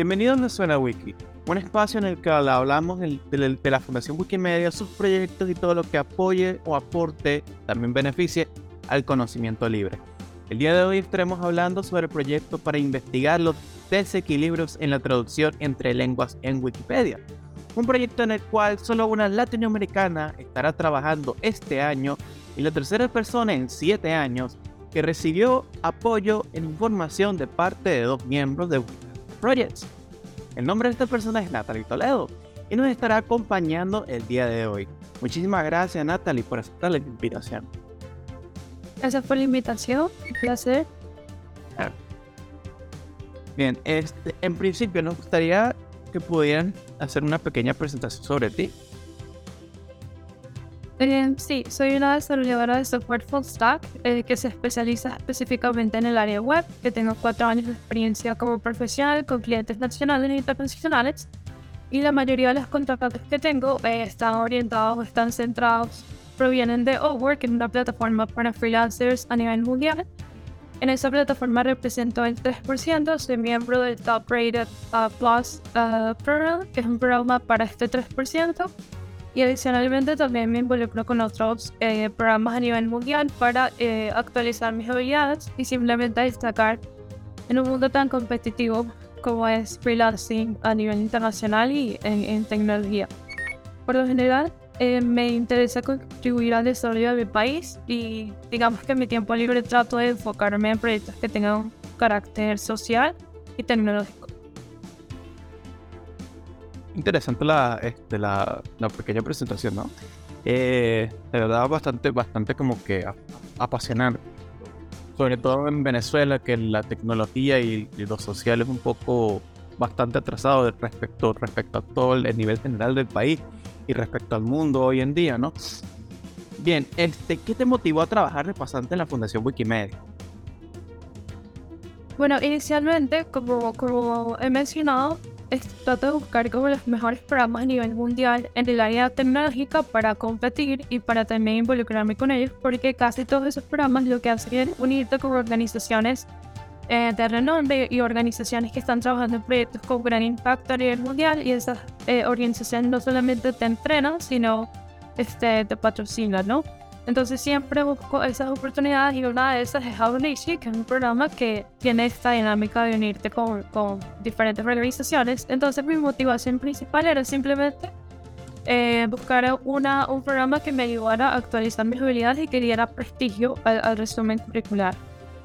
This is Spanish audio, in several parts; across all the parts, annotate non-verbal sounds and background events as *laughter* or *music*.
Bienvenidos a Suena Wiki, un espacio en el que hablamos de, la Fundación Wikimedia, sus proyectos y todo lo que apoye o aporte, también beneficie al conocimiento libre. El día de hoy estaremos hablando sobre el proyecto para investigar los desequilibrios en la traducción entre lenguas en Wikipedia. Un proyecto en el cual solo una latinoamericana estará trabajando este año y la tercera persona en siete años que recibió apoyo en información de parte de dos miembros de Projects. El nombre de esta persona es Natalie Toledo y nos estará acompañando el día de hoy. Muchísimas gracias Natalie por aceptar la invitación. Gracias por la invitación, un placer. Bien, este, en principio nos gustaría que pudieran hacer una pequeña presentación sobre ti. Eh, sí, soy una desarrolladora de software full stack eh, que se especializa específicamente en el área web, que tengo cuatro años de experiencia como profesional con clientes nacionales e internacionales y la mayoría de los contratos que tengo eh, están orientados o están centrados, provienen de Upwork, que es una plataforma para freelancers a nivel mundial. En esa plataforma represento el 3%, soy miembro del Top Rated uh, Plus uh, Program, que es un programa para este 3% y adicionalmente también me involucro con otros eh, programas a nivel mundial para eh, actualizar mis habilidades y simplemente destacar en un mundo tan competitivo como es freelancing a nivel internacional y en, tecnología. Por lo general, eh, me interesa contribuir al desarrollo de mi país y digamos que en mi tiempo libre trato de enfocarme en proyectos que tengan carácter social y tecnológico. Interesante la, este, la, la, pequeña presentación, ¿no? Eh, de verdad, bastante, bastante como que apasionante. Sobre todo en Venezuela, que la tecnología y, lo social es un poco bastante atrasado respecto, respecto a todo el nivel general del país y respecto al mundo hoy en día, ¿no? Bien, este, ¿qué te motivó a trabajar de pasante en la Fundación Wikimedia? Bueno, inicialmente, como, como he mencionado, trato de buscar como los mejores programas a nivel mundial en el área tecnológica para competir y para también involucrarme con ellos, porque casi todos esos programas lo que hacen es unirte con organizaciones eh, de renombre y organizaciones que están trabajando en proyectos con gran impacto a nivel mundial y esas eh, organizaciones no solamente te entrenan, sino este, te patrocinan, ¿no? Entonces siempre busco esas oportunidades y una de esas es Outreach, que es un programa que tiene esta dinámica de unirte con, con diferentes organizaciones. Entonces mi motivación principal era simplemente eh, buscar una, un programa que me ayudara a actualizar mis habilidades y que diera prestigio al, resumen curricular.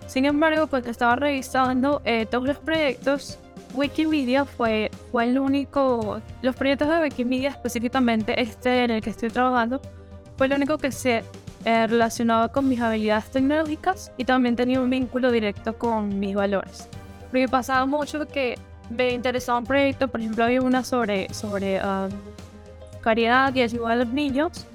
Sin embargo, cuando estaba revisando eh, todos los proyectos, Wikimedia fue, fue el único, los proyectos de Wikimedia específicamente este en el que estoy trabajando, fue el único que se eh, relacionado con mis habilidades tecnológicas y también tenía un vínculo directo con mis valores. Porque pasaba mucho que me interesaba un proyecto, por ejemplo, había una sobre, sobre um, caridad y ayuda a los niños.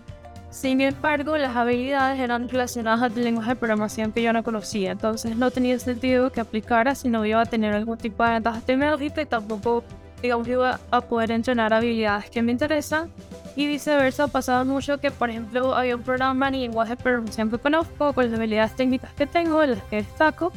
Sin embargo, las habilidades eran relacionadas al lenguaje de programación que yo no conocía, entonces no tenía sentido que aplicara si no iba a tener algún tipo de ventaja tecnológica y tampoco, digamos, iba a poder entrenar habilidades que me interesan y viceversa, pasaba mucho que, por ejemplo, había un programa en lenguaje programación que conozco, con las habilidades técnicas que tengo, en las que destaco,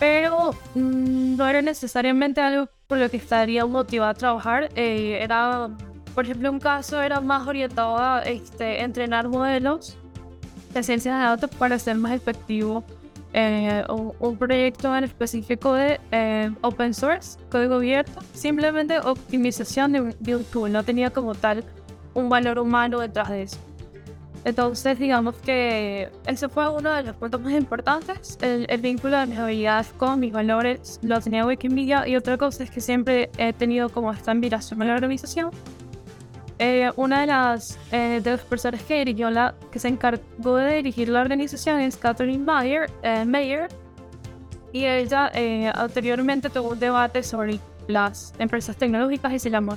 pero mm, no era necesariamente algo por lo que estaría motivado a trabajar. Eh, era, por ejemplo, un caso era más orientado a este, entrenar modelos de ciencias de datos para ser más efectivo. Eh, un, proyecto en específico de eh, open source, código abierto, simplemente optimización de un, de un tool, no tenía como tal un valor humano detrás de eso. Entonces, digamos que ese fue uno de los puntos más importantes, el, vínculo de mis habilidades con mis valores, lo tenía Wikimedia, y otra cosa es que siempre he tenido como esta admiración a la organización. Eh, una de las, eh, de las personas que dirigió la, que se encargó de dirigir la organización es Catherine Mayer, eh, Mayer y ella anteriormente tuvo un debate sobre las empresas tecnológicas y se llamó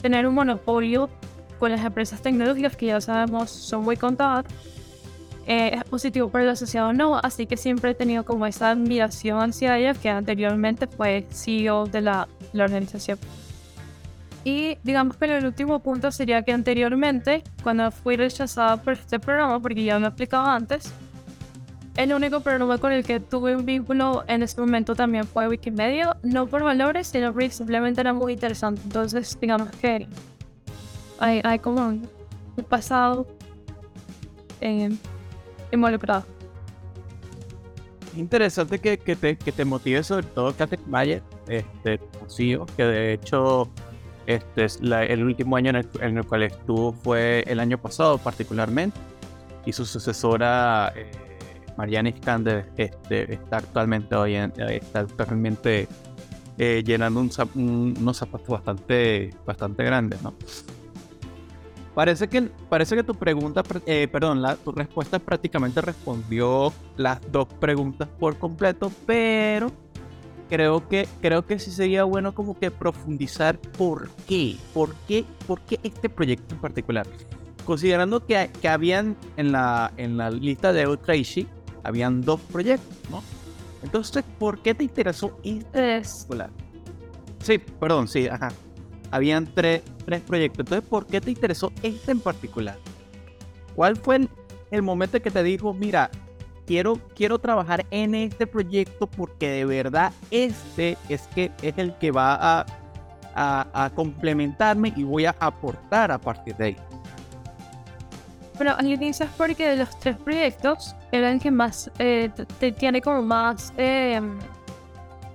tener un monopolio con las empresas tecnológicas que ya sabemos son muy contadas, eh, es positivo para la sociedad o no, así que siempre he tenido como esa admiración hacia ella que anteriormente fue CEO de la, la organización. Y digamos que el último punto sería que anteriormente, cuando fui rechazada por este programa, porque ya me explicaba antes, el único programa con el que tuve un vínculo en ese momento también fue Wikimedia, no por valores, sino porque simplemente era muy interesante. Entonces, digamos que hay, hay como un pasado eh, involucrado. Interesante que, que, te, que te motive sobre todo Kate Mayer, este, que de hecho este es el último año en el, en cual estuvo fue el año pasado particularmente y su sucesora eh, Mariana Iskander este, está actualmente hoy en, está actualmente eh, llenando un, unos zapatos bastante bastante grandes, ¿no? Parece que, parece que tu pregunta, eh, perdón, la, tu respuesta prácticamente respondió las dos preguntas por completo, pero creo que, creo que sí sería bueno como que profundizar por qué, por qué, por qué este proyecto en particular. Considerando que, que habían en la, en la lista de Ishi, habían dos proyectos, ¿no? Entonces, ¿por qué te interesó este particular? Sí, perdón, sí, ajá habían tres, tres proyectos. Entonces, ¿por qué te interesó este en particular? ¿Cuál fue el, momento que te dijo, mira, quiero, quiero trabajar en este proyecto porque de verdad este es, que, es el que va a, a, complementarme y voy a aportar a partir de ahí? Bueno, es porque de los tres proyectos era el que más eh, te, tiene como más eh,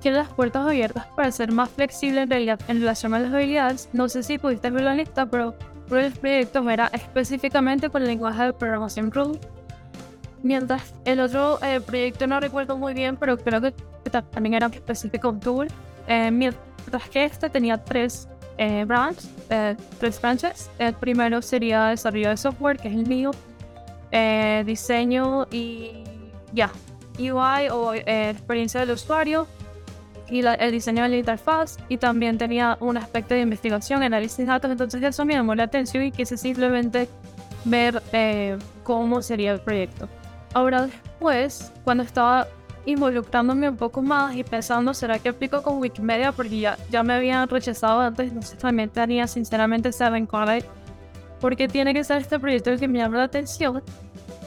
tiene las puertas abiertas para ser más flexible en, realidad, en relación a las habilidades. No sé si pudiste ver la lista, pero uno de los proyectos era específicamente con el lenguaje de programación Ruby. Mientras el otro eh, proyecto no recuerdo muy bien, pero creo que también era específico Tool. Eh, mientras que este tenía tres eh, branches, eh, tres branches. El primero sería desarrollo de software, que es el mío, diseño y ya, UI o experiencia del usuario y el diseño de la interfaz y también tenía un aspecto de investigación, análisis de datos, entonces eso me llamó la atención y quise simplemente ver eh, cómo sería el proyecto. Ahora después, cuando estaba involucrándome un poco más y pensando, ¿será que aplico con Wikimedia? Porque ya, ya me habían rechazado antes, entonces también tenía sinceramente ese rencor porque tiene que ser este proyecto el que me llama la atención.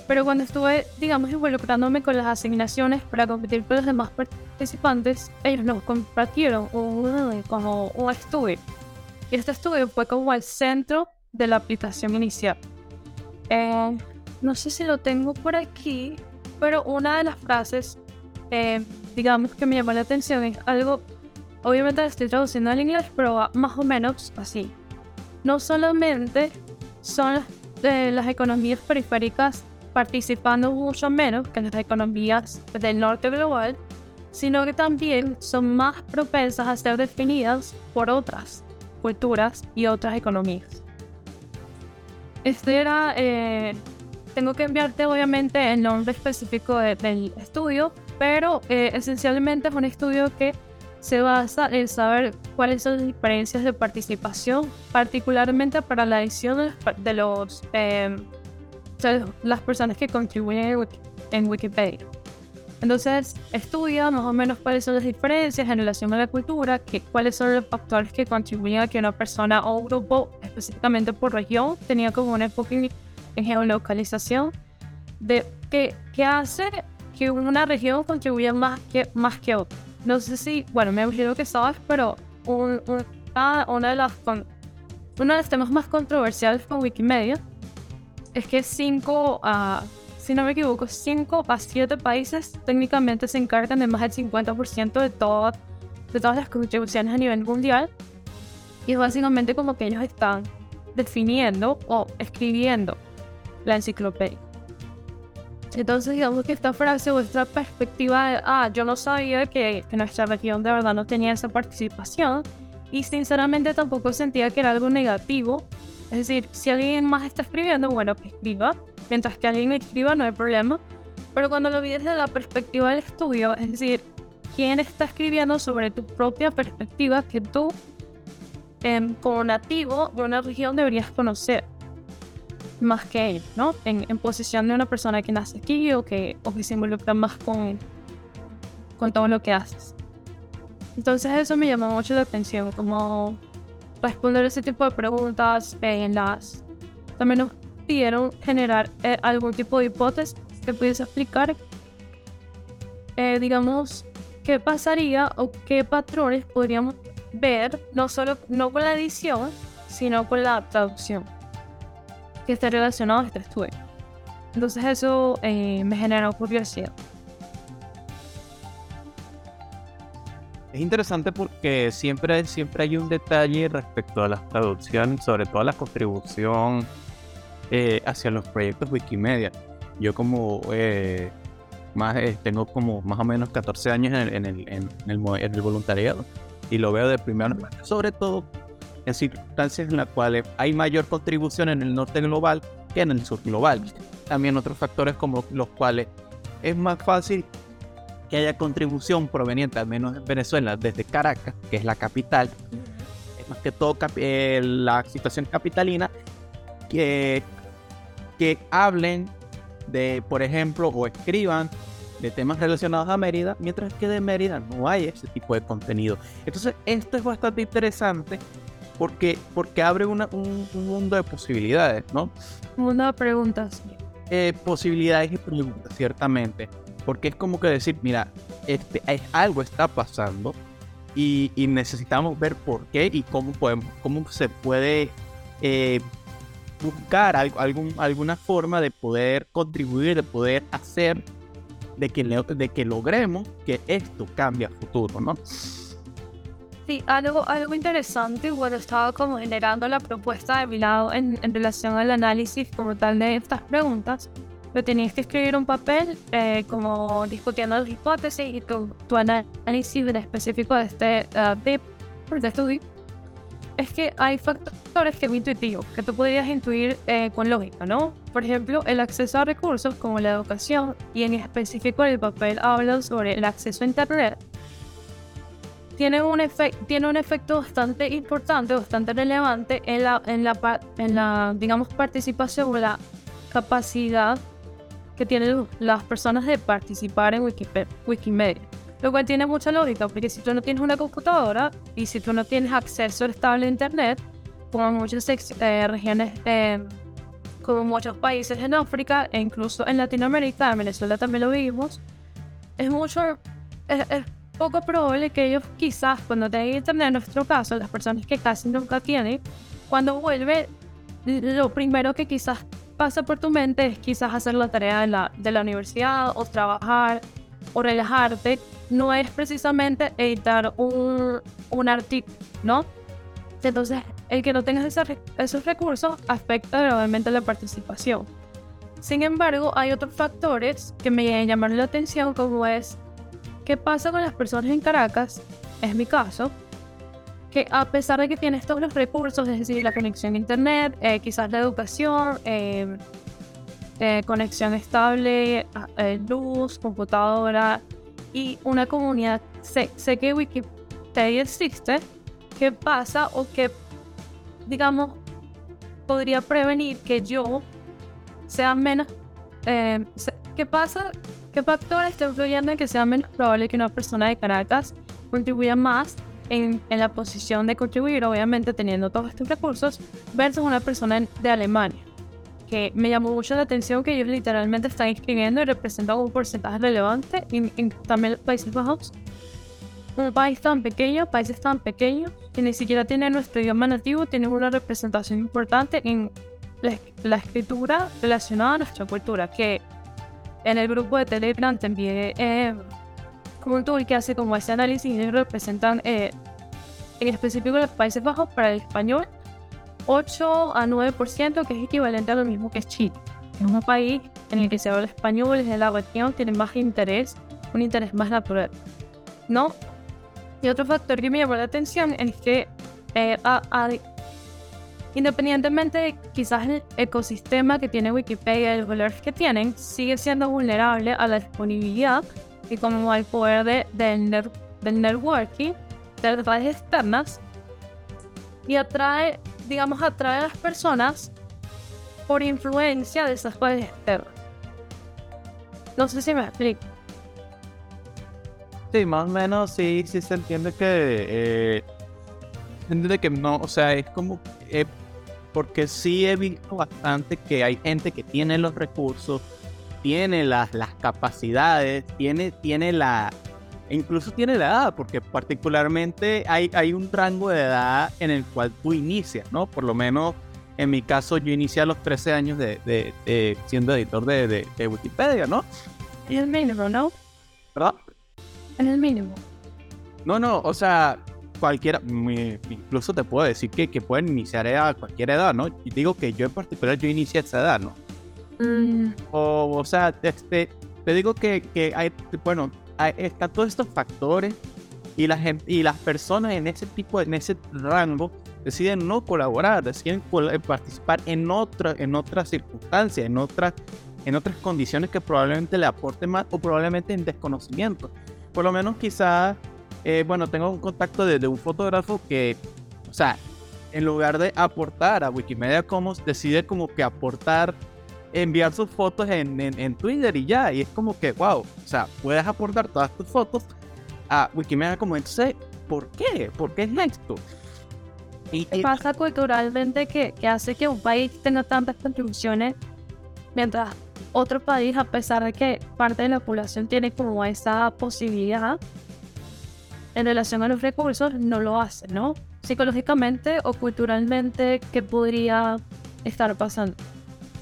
Pero cuando estuve, digamos, involucrándome con las asignaciones para competir con los demás participantes, ellos nos compartieron un, como un estudio. Y este estudio fue como el centro de la aplicación inicial. Eh, no sé si lo tengo por aquí, pero una de las frases, eh, digamos, que me llamó la atención es algo, obviamente la estoy traduciendo al inglés, pero más o menos así. No solamente son eh, las economías periféricas participando mucho menos que las economías del norte global, sino que también son más propensas a ser definidas por otras culturas y otras economías. Este era, eh, tengo que enviarte obviamente el nombre específico del estudio, pero eh, esencialmente es un estudio que se basa en saber cuáles son las diferencias de participación, particularmente para la edición de los, eh, las personas que contribuyen en Wikipedia. Entonces, estudia más o menos cuáles son las diferencias en relación a la cultura, que, cuáles son los factores que contribuyen a que una persona o un grupo, específicamente por región, tenía como un enfoque en geolocalización, de qué, hace que una región contribuya más que, más que otra. No sé si, bueno, me imagino que sabes, pero un, una, de las, uno de los temas más controversiales con Wikimedia es que 5 a, si no me equivoco, 5 a 7 países técnicamente se encargan de más del 50% de, todo, de todas las contribuciones a nivel mundial. Y es básicamente como que ellos están definiendo o escribiendo la enciclopedia. Entonces, digamos que esta frase o esta perspectiva de, ah, yo no sabía que, que nuestra región de verdad no tenía esa participación y sinceramente tampoco sentía que era algo negativo es decir, si alguien más está escribiendo, bueno, que escriba. Mientras que alguien escriba, no hay problema. Pero cuando lo vi desde la perspectiva del estudio, es decir, quién está escribiendo sobre tu propia perspectiva que tú, em, como nativo de una región, deberías conocer más que ellos, ¿no? En, en, posición de una persona que nace aquí o que, o que se involucra más con, con todo lo que haces. Entonces eso me llamó mucho la atención, como responder ese tipo de preguntas en las... También nos pidieron generar eh, algún tipo de hipótesis que pudiese explicar eh, digamos, qué pasaría o qué patrones podríamos ver, no solo no con la edición, sino con la traducción, que esté relacionado a este estudio. Entonces eso eh, me generó curiosidad. Es interesante porque siempre, siempre hay un detalle respecto a las traducciones, sobre todo la contribución eh, hacia los proyectos Wikimedia. Yo como eh, más, eh, tengo como más o menos 14 años en el, en, el, en, el, en el voluntariado y lo veo de primera mano, sobre todo en circunstancias en las cuales hay mayor contribución en el norte global que en el sur global. También otros factores como los cuales es más fácil que haya contribución proveniente, al menos en Venezuela, desde Caracas, que es la capital, es más que todo eh, la situación capitalina, que, que hablen de, por ejemplo, o escriban de temas relacionados a Mérida, mientras que de Mérida no hay ese tipo de contenido. Entonces, esto es bastante interesante porque, porque abre una, un, un, mundo de posibilidades, ¿no? Un mundo de preguntas. Eh, posibilidades y preguntas, ciertamente. Porque es como que decir, mira, este, algo está pasando y, y, necesitamos ver por qué y cómo, podemos, cómo se puede eh, buscar algo, algún, alguna forma de poder contribuir, de poder hacer de que, de que logremos que esto cambie a futuro, ¿no? Sí, algo, algo interesante cuando estaba como generando la propuesta de mi lado en, en relación al análisis como tal de estas preguntas, lo tenías que escribir un papel eh, como discutiendo las hipótesis y tu, análisis en específico de este uh, de estudio es que hay factores que son intuitivos, que tú podrías intuir eh, con lógica, ¿no? Por ejemplo, el acceso a recursos como la educación y en específico el papel habla sobre el acceso a Internet. Tiene un, tiene un efecto bastante importante, bastante relevante en la, en la, en la digamos, participación o la capacidad que tienen las personas de participar en Wikimedia. Lo cual tiene mucha lógica, porque si tú no tienes una computadora y si tú no tienes acceso estable a Internet, como muchas eh, regiones, eh, como muchos países en África e incluso en Latinoamérica, en Venezuela también lo vimos, es mucho, es, poco probable que ellos quizás cuando tengan Internet, en nuestro caso, las personas que casi nunca tienen, cuando vuelve, lo primero que quizás pasa por tu mente es quizás hacer la tarea de la, de la universidad o trabajar o relajarte no es precisamente editar un, un artículo, ¿no? Entonces, el que no tengas esos recursos afecta gravemente la participación. Sin embargo, hay otros factores que me llamaron la atención, como es qué pasa con las personas en Caracas, es mi caso, que a pesar de que tienes todos los recursos, es decir, la conexión a internet, eh, quizás la educación, eh, eh, conexión estable, eh, luz, computadora y una comunidad. Sé, sé que Wikipedia existe. ¿Qué pasa o qué, digamos, podría prevenir que yo sea menos... Eh, ¿Qué pasa? ¿Qué factor está influyendo en que sea menos probable que una persona de Caracas contribuya más en, en, la posición de contribuir, obviamente teniendo todos estos recursos, versus una persona de Alemania? que me llamó mucho la atención que ellos literalmente están escribiendo y representan un porcentaje relevante en, en también los Países Bajos. Un país tan pequeño, países tan pequeños, que ni siquiera tienen nuestro idioma nativo, tienen una representación importante en la, la escritura relacionada a nuestra cultura, que en el grupo de Telegram también eh, tool que hace como ese análisis y representan eh, en específico los Países Bajos para el español 8 a 9%, que es equivalente a lo mismo que Chile. Es un país en el que se habla español, en la región, tiene más interés, un interés más natural. ¿No? Y otro factor que me llamó la atención es que, eh, a, a, independientemente de quizás el ecosistema que tiene Wikipedia y los valores que tienen, sigue siendo vulnerable a la disponibilidad y como al poder de, de, del networking de las redes externas y atrae digamos, atrae a las personas por influencia de esas redes externas. No sé si me explico. Sí, más o menos sí, sí se entiende que... Eh, entiende que no, o sea, es como... Eh, porque sí he visto bastante que hay gente que tiene los recursos tiene las, las capacidades, tiene, tiene la, incluso tiene la edad, porque particularmente hay, hay un rango de edad en el cual tú inicias, ¿no? Por lo menos en mi caso yo inicié a los 13 años de, de, siendo editor de, de, Wikipedia, ¿no? En el mínimo, ¿no? ¿Verdad? En el mínimo. No, no, o sea, cualquiera, incluso te puedo decir que, que pueden iniciar a cualquier edad, ¿no? Y digo que yo en particular yo inicié a esa edad, ¿no? Mm. O, o sea, este, te digo que, que hay, bueno, están todos estos factores y la gente y las personas en ese tipo, en ese rango deciden no colaborar, deciden eh, participar en otra, en otras circunstancias, en otras, en otras condiciones que probablemente le aporten más o probablemente en desconocimiento. Por lo menos quizás, eh, bueno, tengo un contacto de, un fotógrafo que, o sea, en lugar de aportar a Wikimedia Commons, decide como que aportar enviar sus fotos en, en, Twitter y ya. Y es como que, wow, o sea, puedes aportar todas tus fotos a Wikimedia como entonces, ¿por qué? ¿Por qué es esto? Y, ¿Qué pasa culturalmente que, que, hace que un país tenga tantas contribuciones mientras otro país, a pesar de que parte de la población tiene como esa posibilidad en relación a los recursos, no lo hace, ¿no? Psicológicamente o culturalmente, ¿qué podría estar pasando?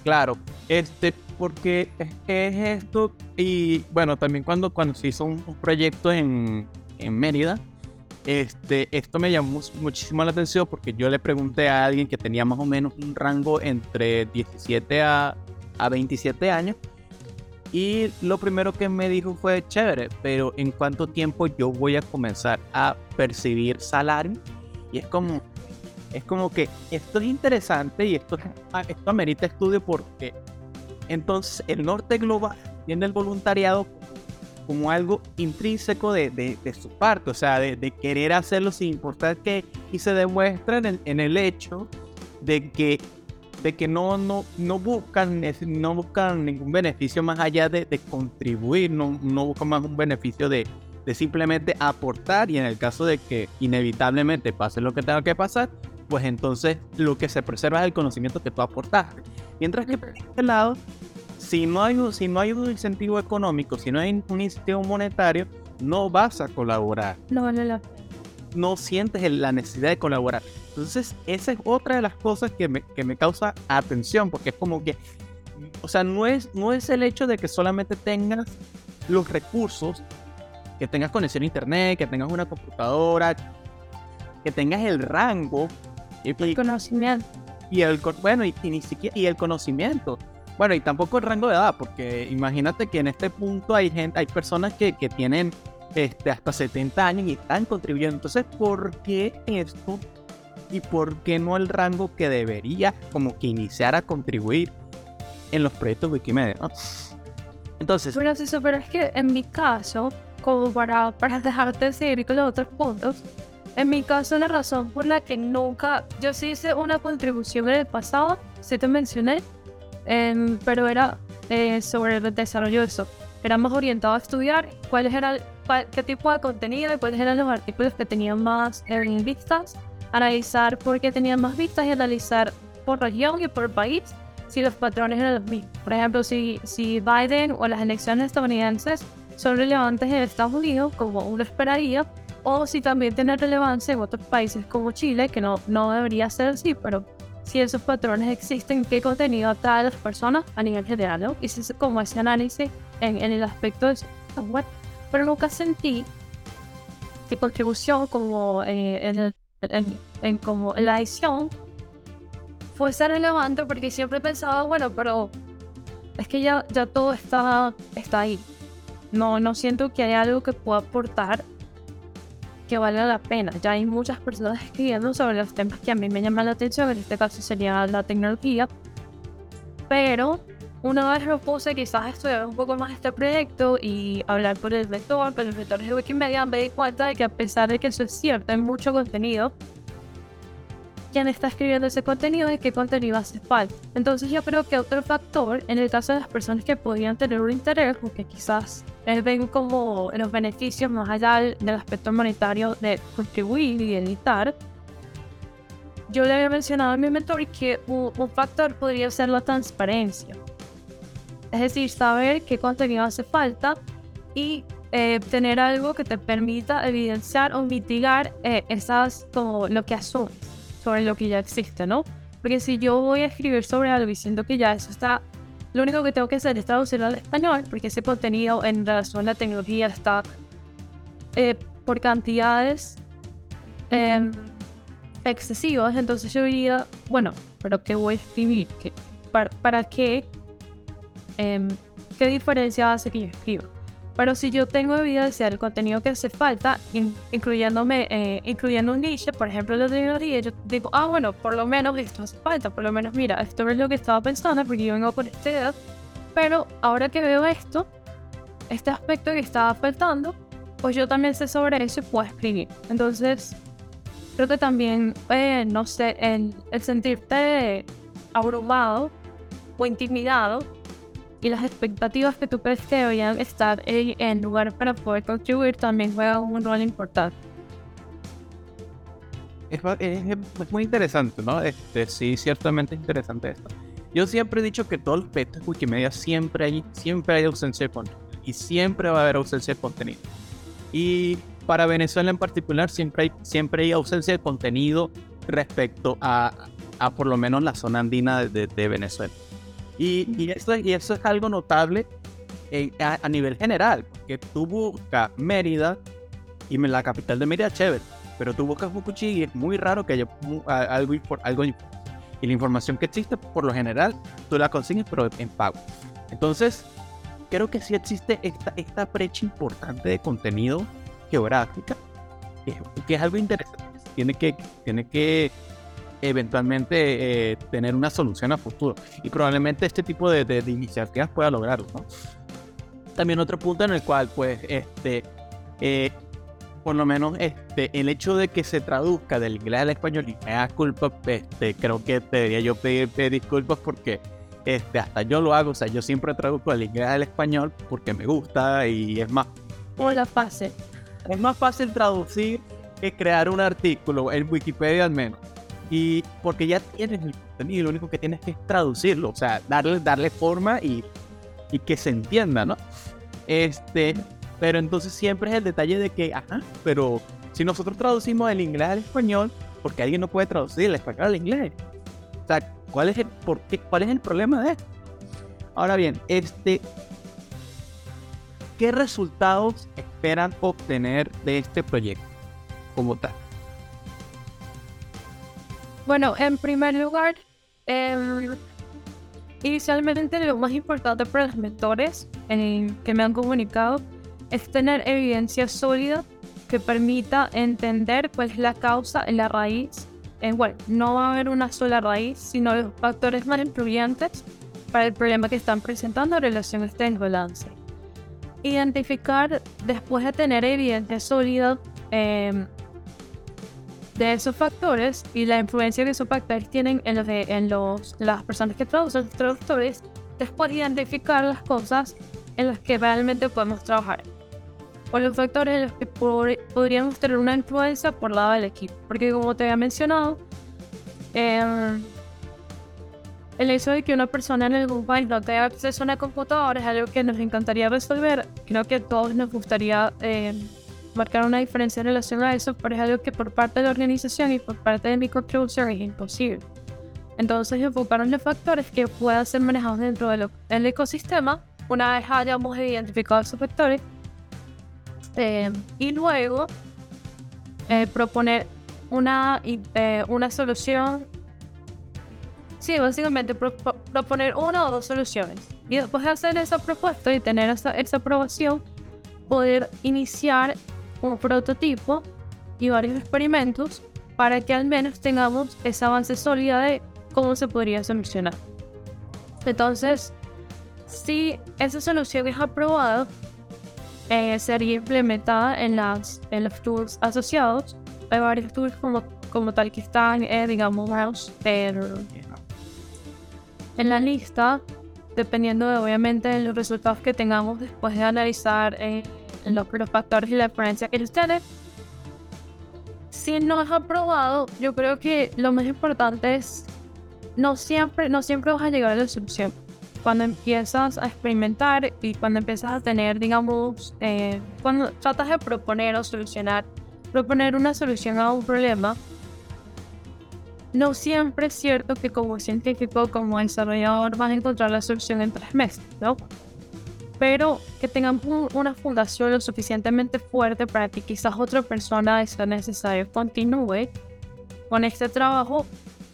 Claro, este, porque es, esto, y bueno, también cuando, cuando se hizo un, proyecto en, en, Mérida, este, esto me llamó muchísimo la atención porque yo le pregunté a alguien que tenía más o menos un rango entre 17 a, a 27 años, y lo primero que me dijo fue, chévere, pero ¿en cuánto tiempo yo voy a comenzar a percibir salario? Y es como, es como que esto es interesante y esto, esto amerita estudio porque entonces el norte global tiene el voluntariado como algo intrínseco de, de, su parte, o sea, de, querer hacerlo sin importar que, y se demuestra en el, en el hecho de que, de que no, no, no, buscan, no buscan ningún beneficio más allá de, contribuir, no, no buscan más un beneficio de, de simplemente aportar y en el caso de que inevitablemente pase lo que tenga que pasar, pues entonces lo que se preserva es el conocimiento que tú aportaste. Mientras que por este lado, si no hay, si no hay un incentivo económico, si no hay un incentivo monetario, no vas a colaborar. No vale la No sientes la necesidad de colaborar. Entonces, esa es otra de las cosas que me, que me causa atención, porque es como que, o sea, no es, no es el hecho de que solamente tengas los recursos, que tengas conexión a internet, que tengas una computadora, que tengas el rango y, el conocimiento. Y el, bueno, y, ni siquiera, y el conocimiento. Bueno, y tampoco el rango de edad, porque imagínate que en este punto hay gente, hay personas que, que tienen este, hasta 70 años y están contribuyendo. Entonces, ¿por qué esto? ¿Y por qué no el rango que debería como que iniciar a contribuir en los proyectos Wikimedia? Entonces... Bueno, eso, pero es que en mi caso, como para, para dejarte seguir con los otros puntos, en mi caso, la razón por la que nunca, yo sí hice una contribución en el pasado, sí te mencioné, em, pero era eh, sobre el desarrollo de eso. Era más orientado a estudiar cuáles eran, qué tipo de contenido y cuáles eran los artículos que tenían más vistas, analizar por qué tenían más vistas y analizar por región y por país si los patrones eran los mismos. Por ejemplo, si, si Biden o las elecciones estadounidenses son relevantes en Estados Unidos, como uno esperaría, o si también tiene relevancia en otros países como Chile, que no, no debería ser así, pero si esos patrones existen, qué contenido atrae a las personas a nivel general, ¿no? Hice como ese análisis en, en el aspecto de web, pero nunca sentí que contribución como eh, en, en, en, como la edición fuese relevante porque siempre pensaba, bueno, pero es que ya, ya todo está, está ahí. No, no siento que haya algo que pueda aportar que vale la pena. Ya hay muchas personas escribiendo sobre los temas que a mí me llaman la atención, en este caso sería la tecnología. Pero una vez lo puse quizás estudiar un poco más este proyecto y hablar con el lector, con los lectores de Wikimedia, me di cuenta de que a pesar de que eso es cierto, hay mucho contenido, quién está escribiendo ese contenido y qué contenido hace falta. Entonces yo creo que otro factor, en el caso de las personas que podrían tener un interés o que quizás les ven como los beneficios más allá del aspecto monetario de contribuir y editar, yo le había mencionado a mi mentor que un, factor podría ser la transparencia. Es decir, saber qué contenido hace falta y eh, tener algo que te permita evidenciar o mitigar eh, esas, como lo que asumes sobre lo que ya existe, ¿no? Porque si yo voy a escribir sobre algo diciendo que ya eso está, lo único que tengo que hacer es traducirlo al español, porque ese contenido en relación a la tecnología está eh, por cantidades eh, excesivas, entonces yo diría, bueno, pero ¿qué voy a escribir? ¿Qué, para, ¿Para qué? Eh, ¿Qué diferencia hace que yo escriba? Pero si yo tengo evidencia del contenido que hace falta, in, incluyéndome, eh, incluyendo un niche, por ejemplo, la tecnología, yo digo, ah, bueno, por lo menos esto hace falta, por lo menos, mira, esto es lo que estaba pensando, porque yo vengo con esta edad, pero ahora que veo esto, este aspecto que estaba faltando, pues yo también sé sobre eso y puedo escribir. Entonces, creo que también, eh, no sé, el, el sentirte abrumado o intimidado y las expectativas que tú crees que deberían estar en, en lugar para poder contribuir también juegan un rol importante. Es, es, es, muy interesante, ¿no? Este, sí, ciertamente es interesante esto. Yo siempre he dicho que todos los proyectos Wikimedia siempre hay, siempre hay ausencia de contenido. Y siempre va a haber ausencia de contenido. Y para Venezuela en particular siempre hay, siempre hay ausencia de contenido respecto a, a por lo menos la zona andina de, de, de Venezuela. Y, y, eso, y, eso, es algo notable a, nivel general, que tú buscas Mérida y la capital de Mérida, chévere, pero tú buscas Fukuchi y es muy raro que haya algo, algo y la información que existe, por lo general, tú la consigues, pero en pago. Entonces, creo que sí existe esta, esta brecha importante de contenido geográfica, que, que es algo interesante. Tiene que, tiene que eventualmente eh, tener una solución a futuro. Y probablemente este tipo de, de, de, iniciativas pueda lograrlo, ¿no? También otro punto en el cual, pues, este, eh, por lo menos, este, el hecho de que se traduzca del inglés al español y me da culpa, este, creo que debería yo pedir, pedir disculpas porque este, hasta yo lo hago, o sea, yo siempre traduzco del inglés al español porque me gusta y es más... Hola, fácil. Es más fácil traducir que crear un artículo en Wikipedia al menos y porque ya tienes el contenido, lo único que tienes que es traducirlo, o sea, darle, darle forma y, que se entienda, ¿no? Este, pero entonces siempre es el detalle de que, ajá, pero si nosotros traducimos el inglés al español, porque alguien no puede traducir el español al inglés. O sea, ¿cuál es el, por qué, cuál es el problema de esto? Ahora bien, este, ¿qué resultados esperan obtener de este proyecto como tal? Bueno, en primer lugar, eh, inicialmente lo más importante para los mentores que me han comunicado es tener evidencia sólida que permita entender cuál es la causa la raíz. Eh, bueno, no va a haber una sola raíz, sino los factores más influyentes para el problema que están presentando en relación a este desbalance. Identificar, después de tener evidencia sólida, eh, de esos factores y la influencia que esos factores tienen en, los de, en los, las personas que traducen, los traductores, después identificar las cosas en las que realmente podemos trabajar. O los factores en los que por, podríamos tener una influencia por lado del equipo. Porque como te había mencionado, eh, el hecho de que una persona en algún país no tenga acceso a una computadora es algo que nos encantaría resolver. Creo que a todos nos gustaría eh, marcar una diferencia en relación a eso, pero es algo que por parte de la organización y por parte de mi contribución es imposible. Entonces enfocaron los factores que puedan ser manejados dentro del ecosistema una vez hayamos identificado esos factores eh, y luego eh, proponer una, eh, una solución sí, básicamente pro proponer una o dos soluciones y después de hacer esa propuesta y tener esa, esa aprobación poder iniciar un prototipo y varios experimentos para que al menos tengamos ese avance sólido de cómo se podría solucionar. Entonces, si esa solución es aprobada, eh, sería implementada en, las, en los tools asociados. Hay varios tools como, como tal que están, eh, digamos, en, en la lista, dependiendo de, obviamente de los resultados que tengamos después de analizar eh, los, los factores y la experiencia que ustedes. Si no es aprobado, yo creo que lo más importante es no siempre, no siempre vas a llegar a la solución. cuando empiezas a experimentar y cuando empiezas a tener, digamos, eh, cuando tratas de proponer o solucionar, proponer una solución a un problema, no siempre es cierto que como científico, como desarrollador, vas a encontrar la solución en tres meses, ¿no? Pero que tengan una fundación lo suficientemente fuerte para que quizás otra persona, de ser necesario, continúe con este trabajo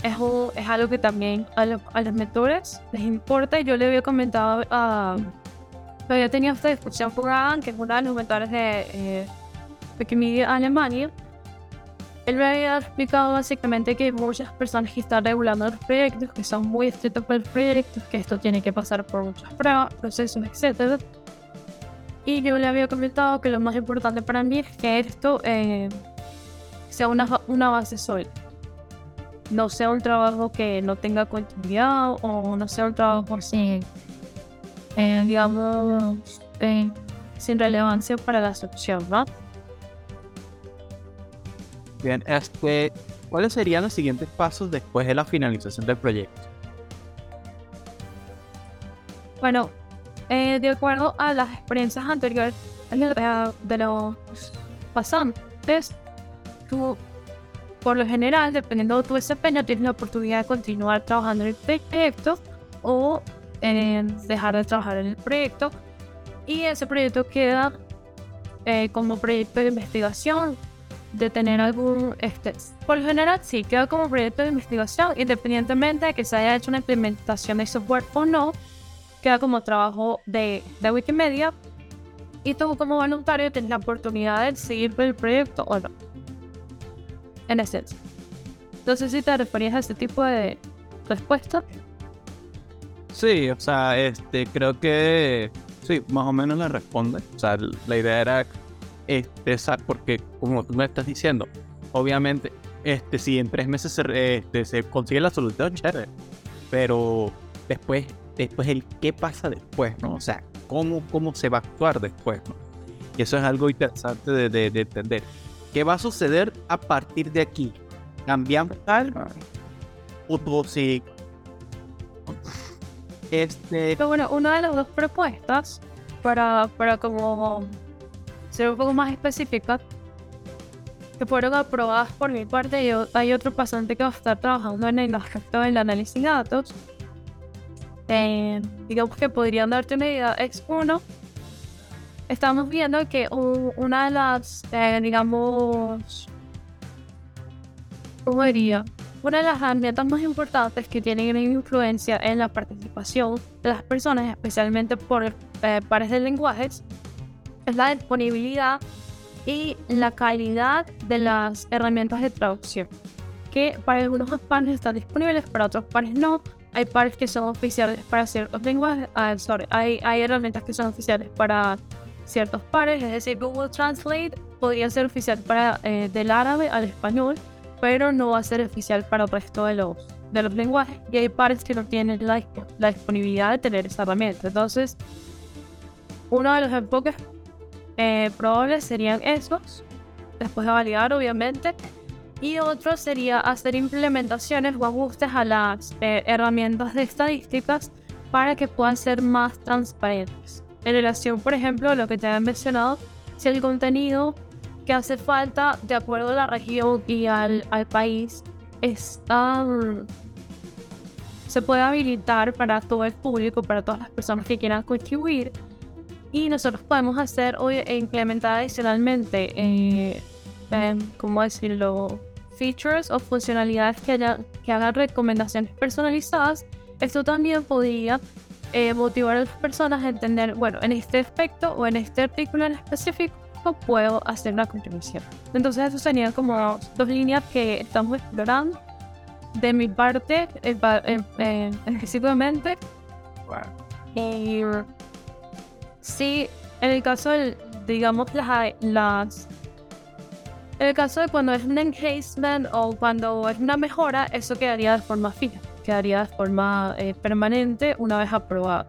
es, es algo que también a, los mentores les importa. Yo le había comentado a. había tenido esta discusión con Adam, que es uno de los mentores de eh, Wikimedia Alemania. Él me había explicado básicamente que muchas personas que están regulando los proyectos, que son muy estrictos por los proyectos, que esto tiene que pasar por muchas pruebas, procesos, etc. Y yo le había comentado que lo más importante para mí es que esto eh, sea una, una base sólida no sea un trabajo que no tenga continuidad o no sea un trabajo sin, eh, digamos, eh, sin relevancia para la solución, ¿no? Bien, este, ¿cuáles serían los siguientes pasos después de la finalización del proyecto? Bueno, eh, de acuerdo a las experiencias anteriores de los pasantes, tú por lo general, dependiendo de tu desempeño, tienes la oportunidad de continuar trabajando en el proyecto o en dejar de trabajar en el proyecto. Y ese proyecto queda eh, como proyecto de investigación, de tener algún... Este, por lo general, sí, queda como proyecto de investigación, independientemente de que se haya hecho una implementación de software o no, queda como trabajo de, de Wikimedia. Y tú como voluntario tienes la oportunidad de seguir el proyecto o no en esencia. Sé si te referías a este tipo de respuesta. Sí, o sea, este, creo que sí, más o menos le responde. O sea, la idea era este, porque como tú me estás diciendo, obviamente, este, si en tres meses se, este, se consigue la solución, chévere. Pero después, después el qué pasa después, ¿no? O sea, cómo, cómo se va a actuar después, ¿no? Y eso es algo interesante de, de, de entender. ¿Qué va a suceder a partir de aquí? ¿Cambiamos algo? ¿O sigue? Este... Pero bueno, una de las dos propuestas, para, para como ser un poco más específica, que fueron aprobadas por mi parte, y hay otro pasante que va a estar trabajando en el aspecto del análisis de datos. Eh, digamos que podrían darte una idea. Es uno, estamos viendo que una de las, eh, digamos, ¿cómo diría? Una de las herramientas más importantes que tienen influencia en la participación de las personas, especialmente por eh, pares de lenguajes, es la disponibilidad y la calidad de las herramientas de traducción. Que para algunos pares están disponibles, para otros pares no. Hay pares que son oficiales para ciertos lenguajes. Ah, sorry, hay, hay herramientas que son oficiales para ciertos pares, es decir, Google Translate podría ser oficial para eh, del árabe al español, pero no va a ser oficial para el resto de los, de los lenguajes. Y hay pares que no tienen la, la disponibilidad de tener esa herramienta. Entonces, uno de los enfoques eh, probables serían esos, después de validar, obviamente. Y otro sería hacer implementaciones o ajustes a las eh, herramientas de estadísticas para que puedan ser más transparentes en relación, por ejemplo, a lo que te había mencionado, si el contenido que hace falta de acuerdo a la región y al, al país está, se puede habilitar para todo el público, para todas las personas que quieran contribuir. Y nosotros podemos hacer hoy e implementar adicionalmente, eh, eh, ¿cómo decirlo? Features o funcionalidades que, haya, que hagan recomendaciones personalizadas. Esto también podría eh, motivar a las personas a entender, bueno, en este aspecto o en este artículo en específico puedo hacer una contribución. Entonces eso serían como dos líneas que estamos explorando. De mi parte, específicamente. Y sí, en el caso de, digamos, las, las en el caso de cuando es un enhancement o cuando es una mejora, eso quedaría de forma fija quedaría de forma eh, permanente una vez aprobado.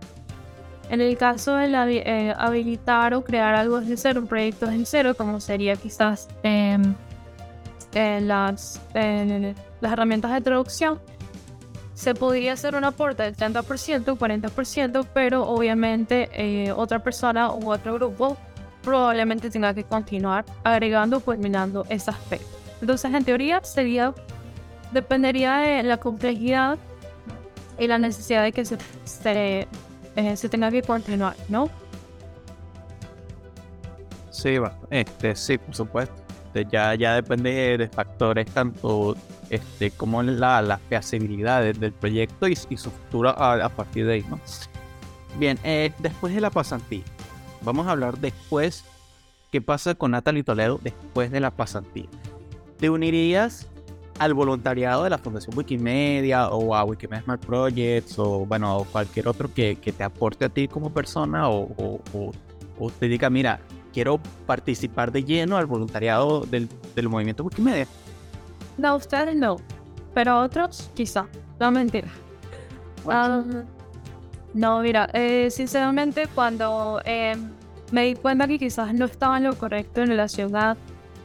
En el caso de eh, habilitar o crear algo desde cero, un proyecto desde cero, como sería quizás em, las, las herramientas de traducción, se podría hacer un aporte del 30%, 40%, pero obviamente eh, otra persona u otro grupo probablemente tenga que continuar agregando o culminando ese aspecto. Entonces, en teoría, sería, dependería de la complejidad y la necesidad de que se, se, eh, tenga que continuar, ¿no? Sí. Este, sí, por supuesto. Este, ya, ya depende de factores tanto este, como la, la feasibilidad del proyecto y, y su futuro a, a, partir de ahí, ¿no? Bien, eh, después de la pasantía, vamos a hablar después qué pasa con Natalie Toledo después de la pasantía. ¿Te unirías al voluntariado de la Fundación Wikimedia o a Wikimedia Smart Projects o bueno, cualquier otro que, que te aporte a ti como persona o, o, o, o te diga, mira, quiero participar de lleno al voluntariado del, del movimiento Wikimedia? No, ustedes no, pero otros quizá. No, mentira. Um, no, mira, eh, sinceramente cuando eh, me di cuenta que quizás no estaba en lo correcto en relación a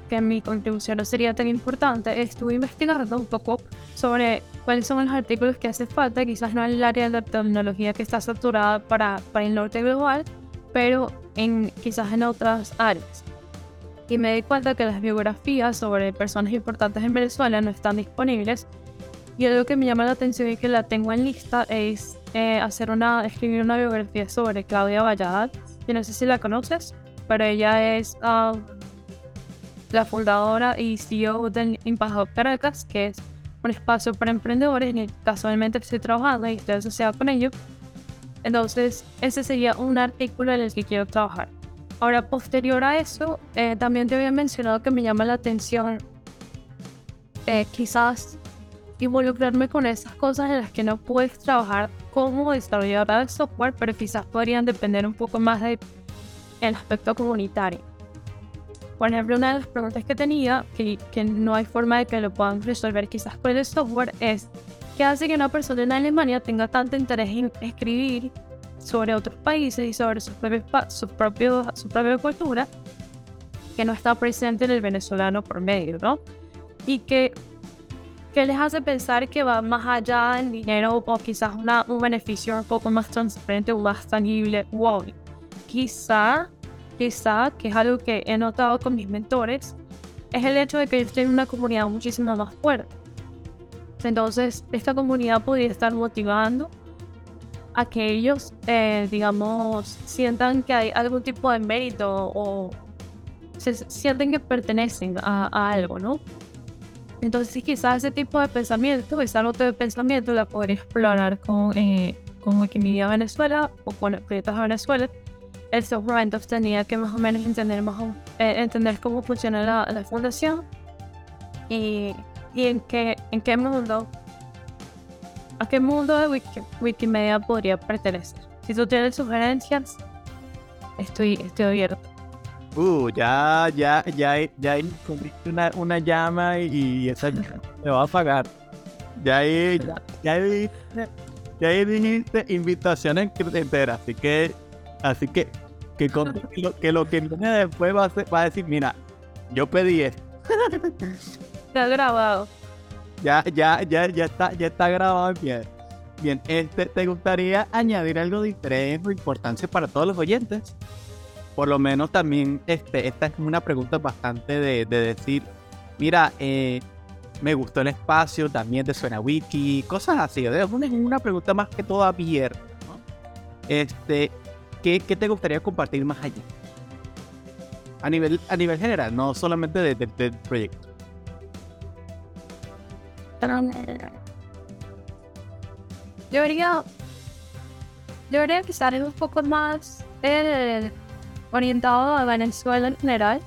que mi contribución no sería tan importante, estuve investigando un poco sobre cuáles son los artículos que hace falta, quizás no en el área de la tecnología que está saturada para, para el norte global, pero en, quizás en otras áreas. Y me di cuenta que las biografías sobre personas importantes en Venezuela no están disponibles. Y algo que me llama la atención y que la tengo en lista es eh, hacer una, escribir una biografía sobre Claudia Valladares. Yo no sé si la conoces, pero ella es uh, la fundadora y CEO del Embajador Caracas, que es un espacio para emprendedores en el que casualmente estoy trabajando y estoy asociado con ellos. Entonces, ese sería un artículo en el que quiero trabajar. Ahora, posterior a eso, eh, también te había mencionado que me llama la atención eh, quizás involucrarme con esas cosas en las que no puedes trabajar como desarrolladora de software, pero quizás podrían depender un poco más del aspecto comunitario. Por ejemplo, una de las preguntas que tenía, que, que no hay forma de que lo puedan resolver quizás con el software, es ¿qué hace que una persona en Alemania tenga tanto interés en escribir sobre otros países y sobre su, propio, su, propio, su propia cultura que no está presente en el venezolano por medio, ¿no? Y que, que les hace pensar que va más allá del dinero o quizás una, un beneficio un poco más transparente o más tangible. Wow, quizá, quizá, que es algo que he notado con mis mentores, es el hecho de que ellos tienen una comunidad muchísimo más fuerte. Entonces, esta comunidad podría estar motivando a que ellos, eh, digamos, sientan que hay algún tipo de mérito o se sienten que pertenecen a, a algo, ¿no? Entonces, quizás ese tipo de pensamiento, esa nota de pensamiento la podría explorar con, eh, con Wikimedia Venezuela o con proyectos de Venezuela. El software entonces tenía que más o menos entender, más o, eh, entender cómo funciona la, la fundación y, y, en, qué, en qué mundo ¿A qué mundo de Wiki, Wikimedia podría pertenecer? Si tú tienes sugerencias, estoy, estoy abierto. Uh, ya, ya, ya, ya una, una llama y esa me va a apagar. Ya ahí, ya, ya ahí, ya ahí dijiste invitaciones enteras, así que, así que, que, con, que, *laughs* lo, que lo que viene después va a, ser, va a decir, mira, yo pedí esto. Está grabado ya, ya, ya, ya está, ya está grabado en pie. Bien, este, ¿te gustaría añadir algo interés o importancia para todos los oyentes? Por lo menos también, este, esta es una pregunta bastante de, de decir, mira, eh, me gustó el espacio, también te suena wiki, cosas así. Es una, pregunta más que todo abierta. ¿no? Este, ¿qué, ¿qué, te gustaría compartir más allá? A nivel, a nivel general, no solamente del de, de proyecto. Yo diría que estar un poco más eh, orientado a Venezuela en general.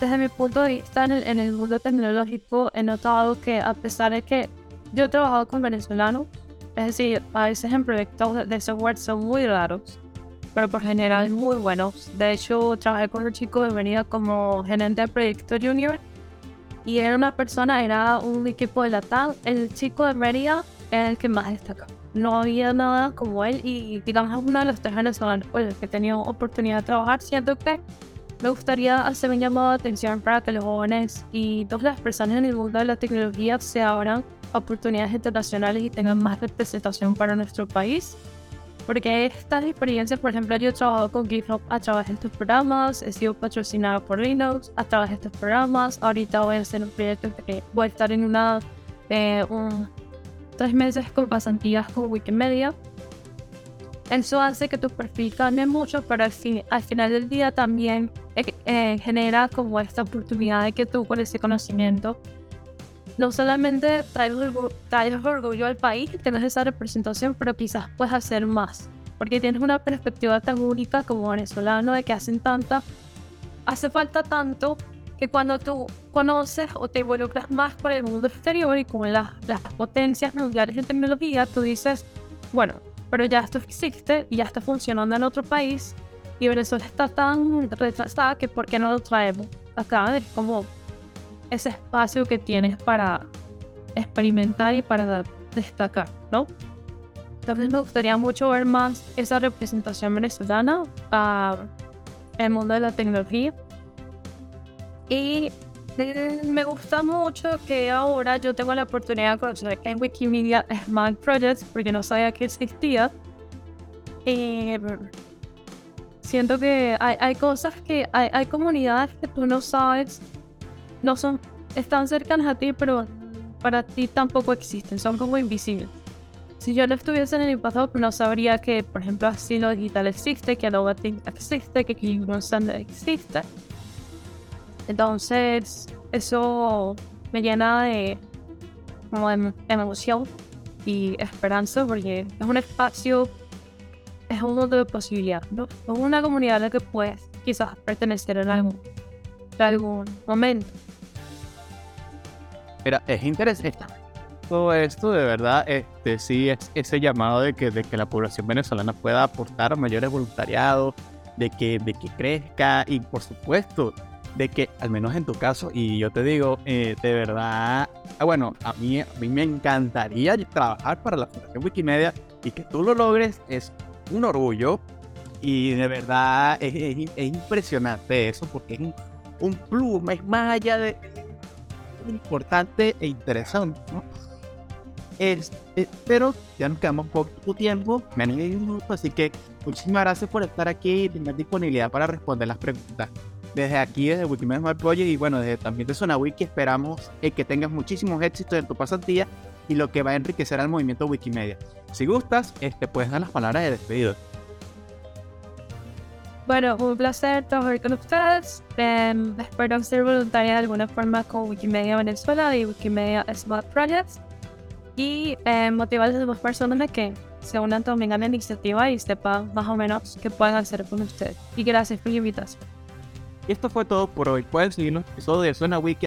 Desde mi punto de vista en el, en el, mundo tecnológico he notado que a pesar de que yo he trabajado con venezolanos, es decir, a veces en proyectos de software son muy raros, pero por general muy buenos. De hecho, trabajé con un chico de venida como gerente de proyecto junior y era una persona, era un equipo de la TAM, el chico de Mérida era el que más destacó. No había nada como él y digamos uno de los tres venezolanos con los que tenido oportunidad de trabajar, siento que me gustaría hacer un llamado de atención para que los jóvenes y todas las personas en el mundo de la tecnología se abran oportunidades internacionales y tengan más representación para nuestro país. Porque estas experiencias, por ejemplo, yo he trabajado con GitHub a través de estos programas, he sido patrocinado por Linux a través de estos programas. Ahorita voy a hacer un proyecto que voy a estar en una, eh, un, tres meses con pasantías con Wikimedia. Eso hace que tu perfil cambie mucho, pero al, fin, al final del día también eh, eh, genera como esta oportunidad de que tú con ese conocimiento no solamente traes, orgullo al país, tienes esa representación, pero quizás puedes hacer más. Porque tienes una perspectiva tan única como venezolano de que hacen tanta, hace falta tanto que cuando tú conoces o te involucras más con el mundo exterior y con las, las potencias mundiales en tecnología, tú dices, bueno, pero ya esto existe y ya está funcionando en otro país y Venezuela está tan retrasada que ¿por qué no lo traemos acá? Es como ese espacio que tienes para experimentar y para destacar, ¿no? Entonces me gustaría mucho ver más esa representación venezolana a el mundo de la tecnología. Y eh, me gusta mucho que ahora yo tengo la oportunidad de conocer en Wikimedia Smart Projects porque no sabía que existía. Y siento que hay, hay cosas que hay, hay comunidades que tú no sabes no son, están cercanas a ti, pero para ti tampoco existen, son como invisibles. Si yo no estuviese en el pasado, no sabría que, por ejemplo, Asilo Digital existe, que Adobe existe, que Standard existe. Entonces, eso me llena de, emoción y esperanza, porque es un espacio, es un mundo de posibilidades. Es una comunidad a la que puedes quizás pertenecer en algún, en algún momento. Mira, es interesante. Todo esto de verdad, este sí es ese llamado de que, de que la población venezolana pueda aportar mayores voluntariados, de que, de que crezca y por supuesto de que al menos en tu caso, y yo te digo, eh, de verdad, ah, bueno, a mí, a mí me encantaría trabajar para la Fundación Wikimedia y que tú lo logres es un orgullo y de verdad es, impresionante eso porque es un, un plus, es más allá de importante e interesante, ¿no? Es, eh, pero ya nos quedamos poco tiempo, menos de un minuto, así que muchísimas gracias por estar aquí y tener disponibilidad para responder las preguntas. Desde aquí, desde Wikimedia Smart Project y bueno, desde también de Zona Wiki, esperamos eh, que tengas muchísimos éxitos en tu pasantía y lo que va a enriquecer al movimiento Wikimedia. Si gustas, este, puedes dar las palabras de despedido. Bueno, un placer trabajar con ustedes. Em, espero ser voluntaria de alguna forma con Wikimedia Venezuela y Wikimedia Smart Projects. Y eh, motivar a las demás personas a que se unan también a la iniciativa y sepan más o menos qué pueden hacer con ustedes. Y gracias por la invitación. Y esto fue todo por hoy. Pueden seguir los episodios de Zona Wiki